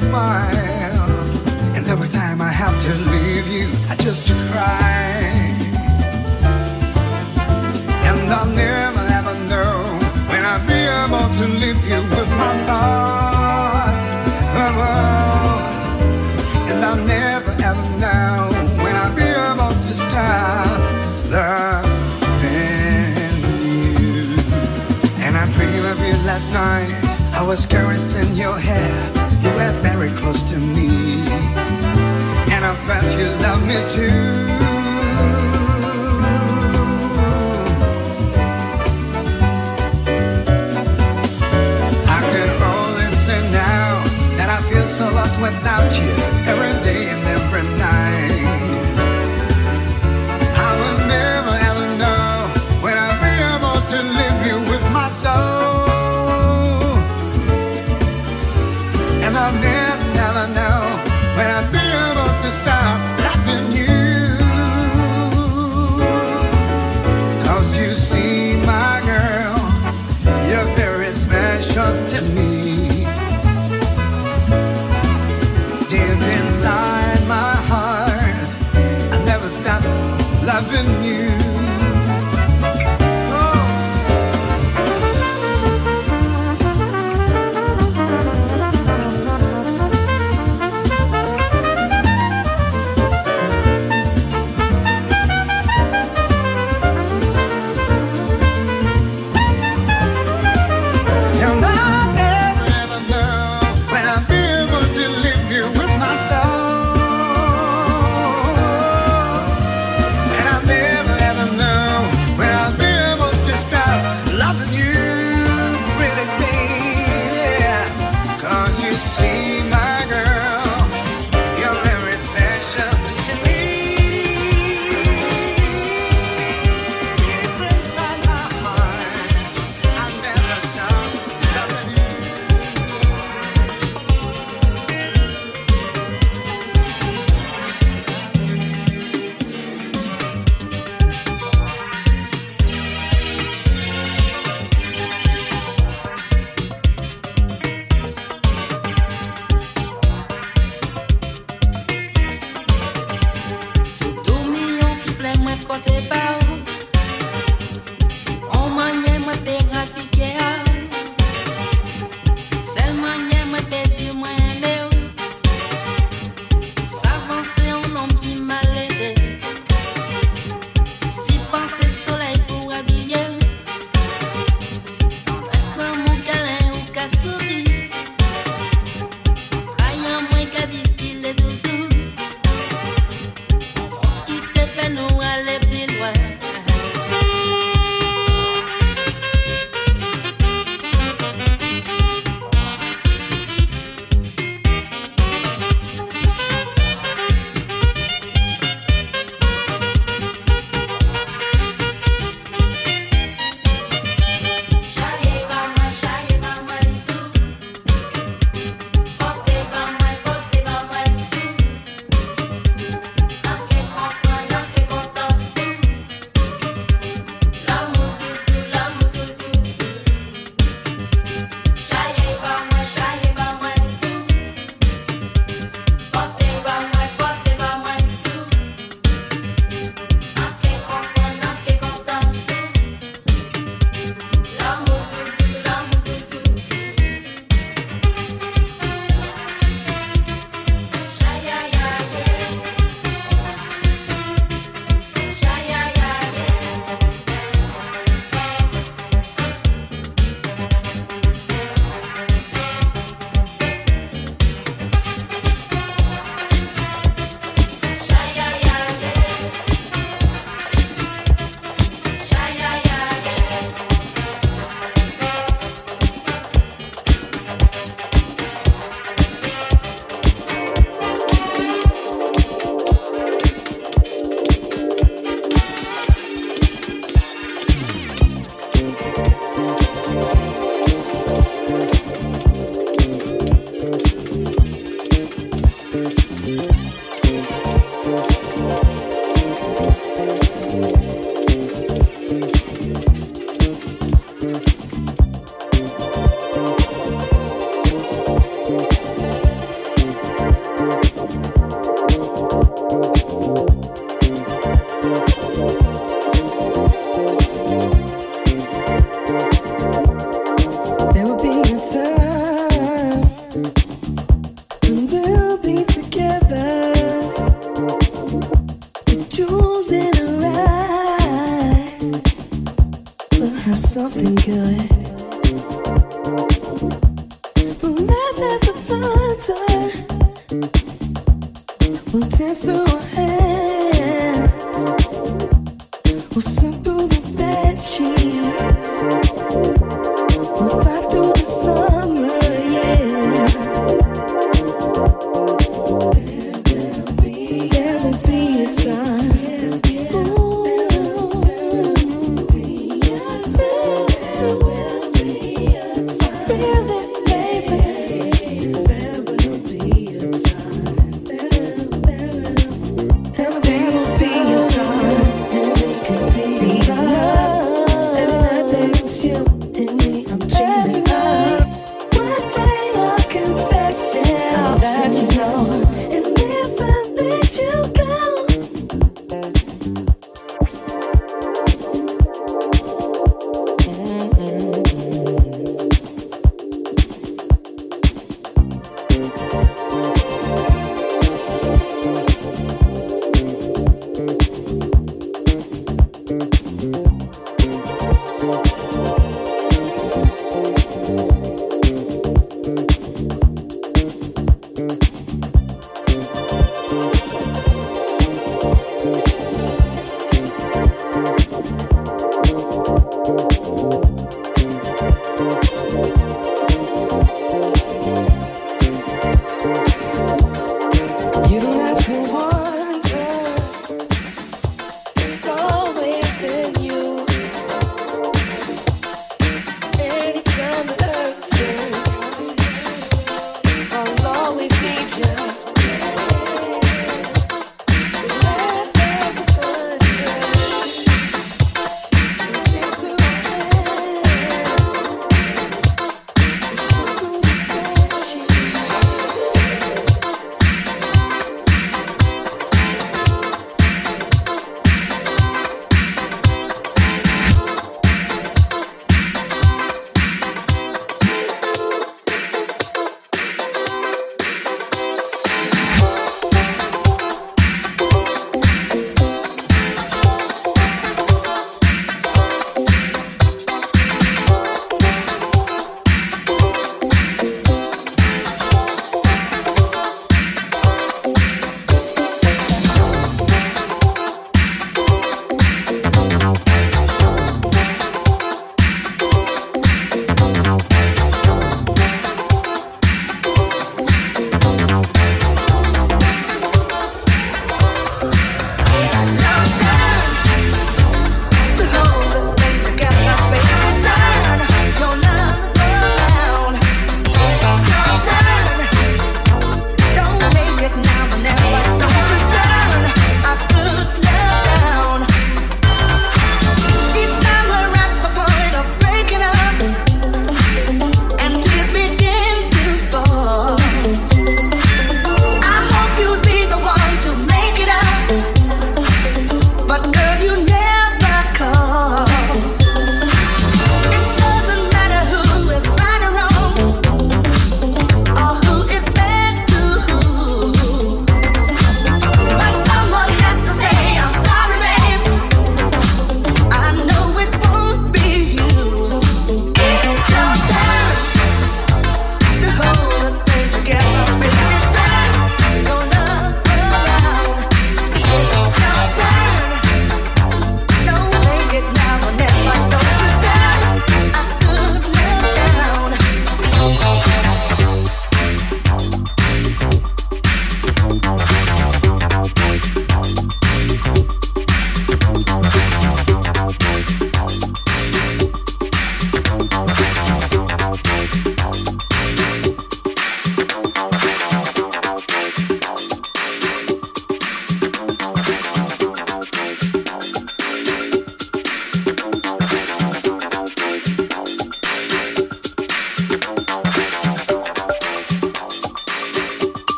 smile. 谢。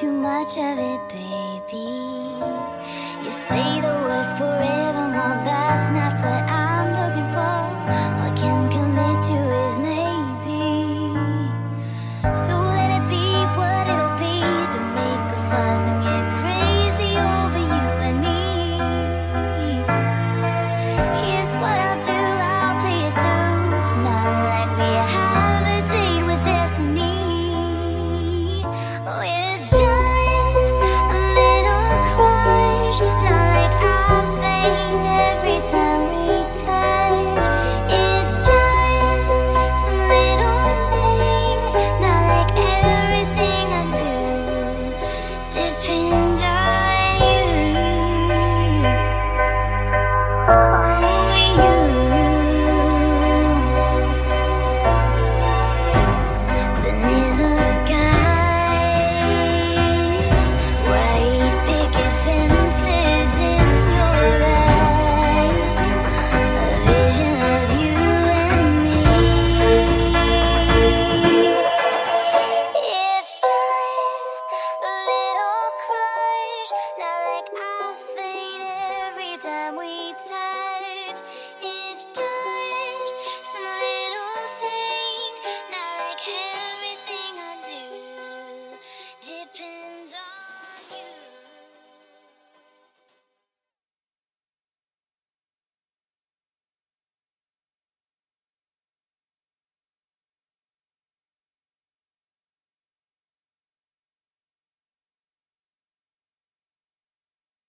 Say much of it, baby. not what I